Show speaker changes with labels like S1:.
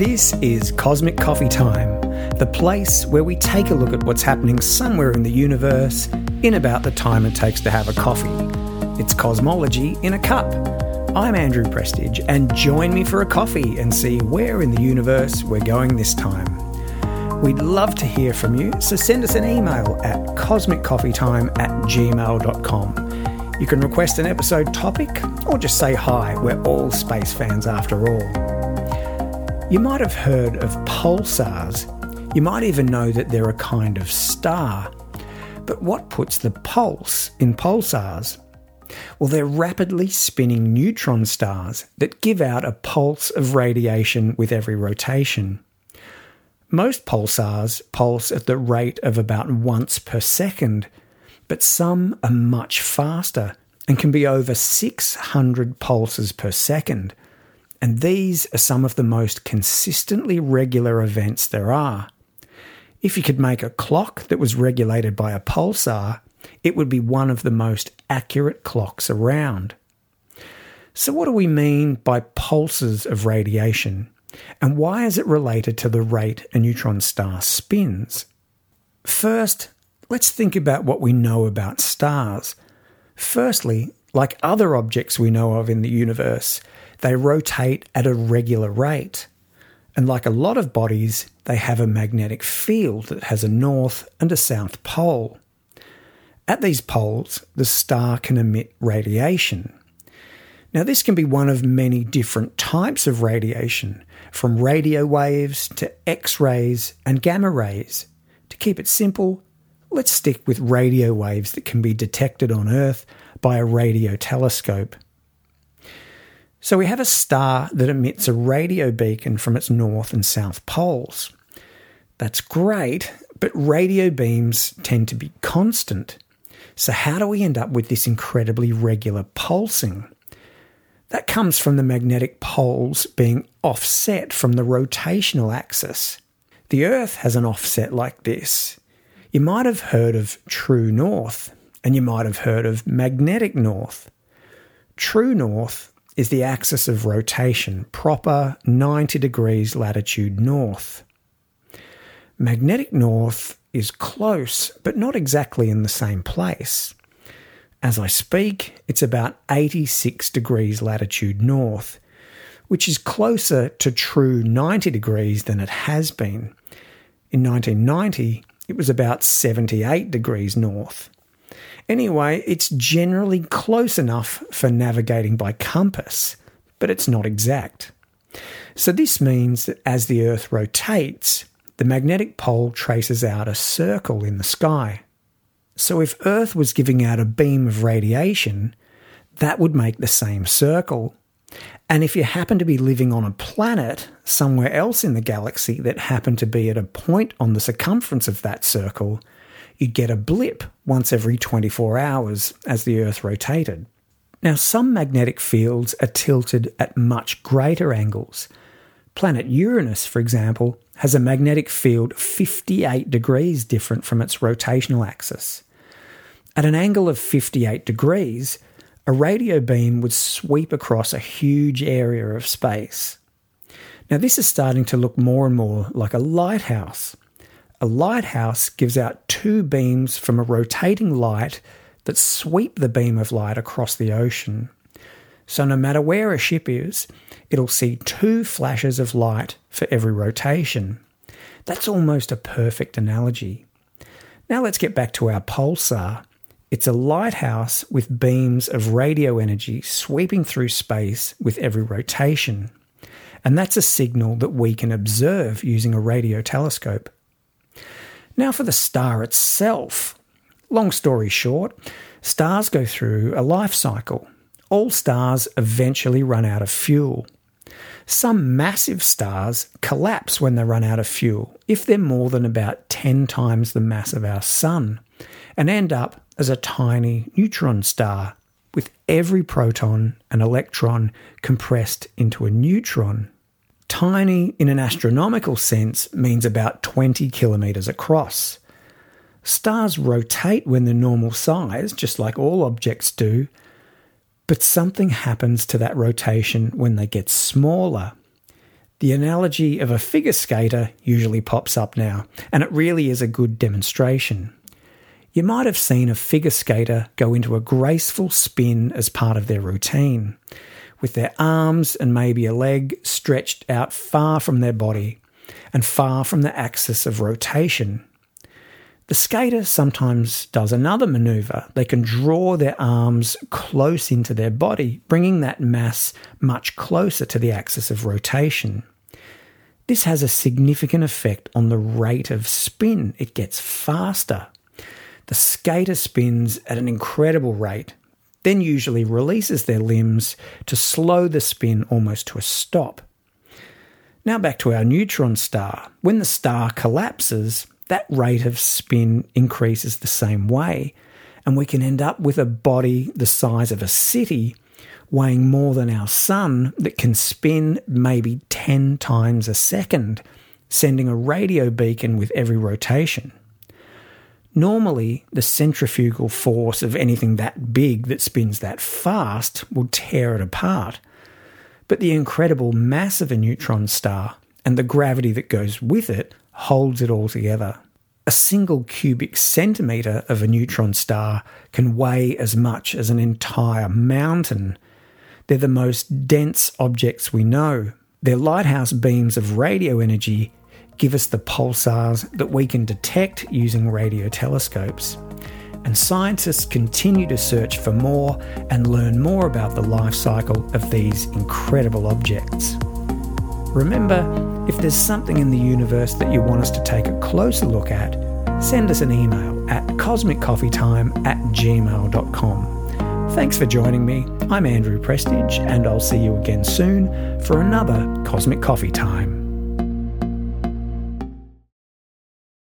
S1: This is Cosmic Coffee Time, the place where we take a look at what's happening somewhere in the universe in about the time it takes to have a coffee. It's cosmology in a cup. I'm Andrew Prestige, and join me for a coffee and see where in the universe we're going this time. We'd love to hear from you, so send us an email at cosmiccoffeetime at gmail.com. You can request an episode topic or just say hi. We're all space fans after all. You might have heard of pulsars. You might even know that they're a kind of star. But what puts the pulse in pulsars? Well, they're rapidly spinning neutron stars that give out a pulse of radiation with every rotation. Most pulsars pulse at the rate of about once per second, but some are much faster and can be over 600 pulses per second. And these are some of the most consistently regular events there are. If you could make a clock that was regulated by a pulsar, it would be one of the most accurate clocks around. So, what do we mean by pulses of radiation? And why is it related to the rate a neutron star spins? First, let's think about what we know about stars. Firstly, like other objects we know of in the universe, they rotate at a regular rate. And like a lot of bodies, they have a magnetic field that has a north and a south pole. At these poles, the star can emit radiation. Now, this can be one of many different types of radiation, from radio waves to X rays and gamma rays. To keep it simple, let's stick with radio waves that can be detected on Earth by a radio telescope. So we have a star that emits a radio beacon from its north and south poles. That's great, but radio beams tend to be constant. So, how do we end up with this incredibly regular pulsing? That comes from the magnetic poles being offset from the rotational axis. The Earth has an offset like this. You might have heard of true north, and you might have heard of magnetic north. True north is the axis of rotation, proper 90 degrees latitude north. Magnetic north is close, but not exactly in the same place. As I speak, it's about 86 degrees latitude north, which is closer to true 90 degrees than it has been. In 1990, it was about 78 degrees north. Anyway, it's generally close enough for navigating by compass, but it's not exact. So, this means that as the Earth rotates, the magnetic pole traces out a circle in the sky. So if Earth was giving out a beam of radiation, that would make the same circle. And if you happen to be living on a planet somewhere else in the galaxy that happened to be at a point on the circumference of that circle, you'd get a blip once every 24 hours as the Earth rotated. Now, some magnetic fields are tilted at much greater angles. Planet Uranus, for example, has a magnetic field 58 degrees different from its rotational axis. At an angle of 58 degrees, a radio beam would sweep across a huge area of space. Now, this is starting to look more and more like a lighthouse. A lighthouse gives out two beams from a rotating light that sweep the beam of light across the ocean. So, no matter where a ship is, it'll see two flashes of light for every rotation. That's almost a perfect analogy. Now, let's get back to our pulsar. It's a lighthouse with beams of radio energy sweeping through space with every rotation. And that's a signal that we can observe using a radio telescope. Now, for the star itself. Long story short, stars go through a life cycle. All stars eventually run out of fuel. Some massive stars collapse when they run out of fuel, if they're more than about 10 times the mass of our Sun, and end up as a tiny neutron star, with every proton and electron compressed into a neutron. Tiny in an astronomical sense means about 20 kilometres across. Stars rotate when they're normal size, just like all objects do, but something happens to that rotation when they get smaller. The analogy of a figure skater usually pops up now, and it really is a good demonstration. You might have seen a figure skater go into a graceful spin as part of their routine, with their arms and maybe a leg stretched out far from their body and far from the axis of rotation. The skater sometimes does another maneuver. They can draw their arms close into their body, bringing that mass much closer to the axis of rotation. This has a significant effect on the rate of spin. It gets faster. The skater spins at an incredible rate, then usually releases their limbs to slow the spin almost to a stop. Now back to our neutron star. When the star collapses, that rate of spin increases the same way, and we can end up with a body the size of a city weighing more than our sun that can spin maybe 10 times a second, sending a radio beacon with every rotation. Normally, the centrifugal force of anything that big that spins that fast will tear it apart. But the incredible mass of a neutron star and the gravity that goes with it holds it all together. A single cubic centimetre of a neutron star can weigh as much as an entire mountain. They're the most dense objects we know. Their lighthouse beams of radio energy give us the pulsars that we can detect using radio telescopes. And scientists continue to search for more and learn more about the life cycle of these incredible objects. Remember, if there's something in the universe that you want us to take a closer look at, send us an email at cosmiccoffeetime at gmail.com. Thanks for joining me. I'm Andrew Prestige, and I'll see you again soon for another Cosmic Coffee Time.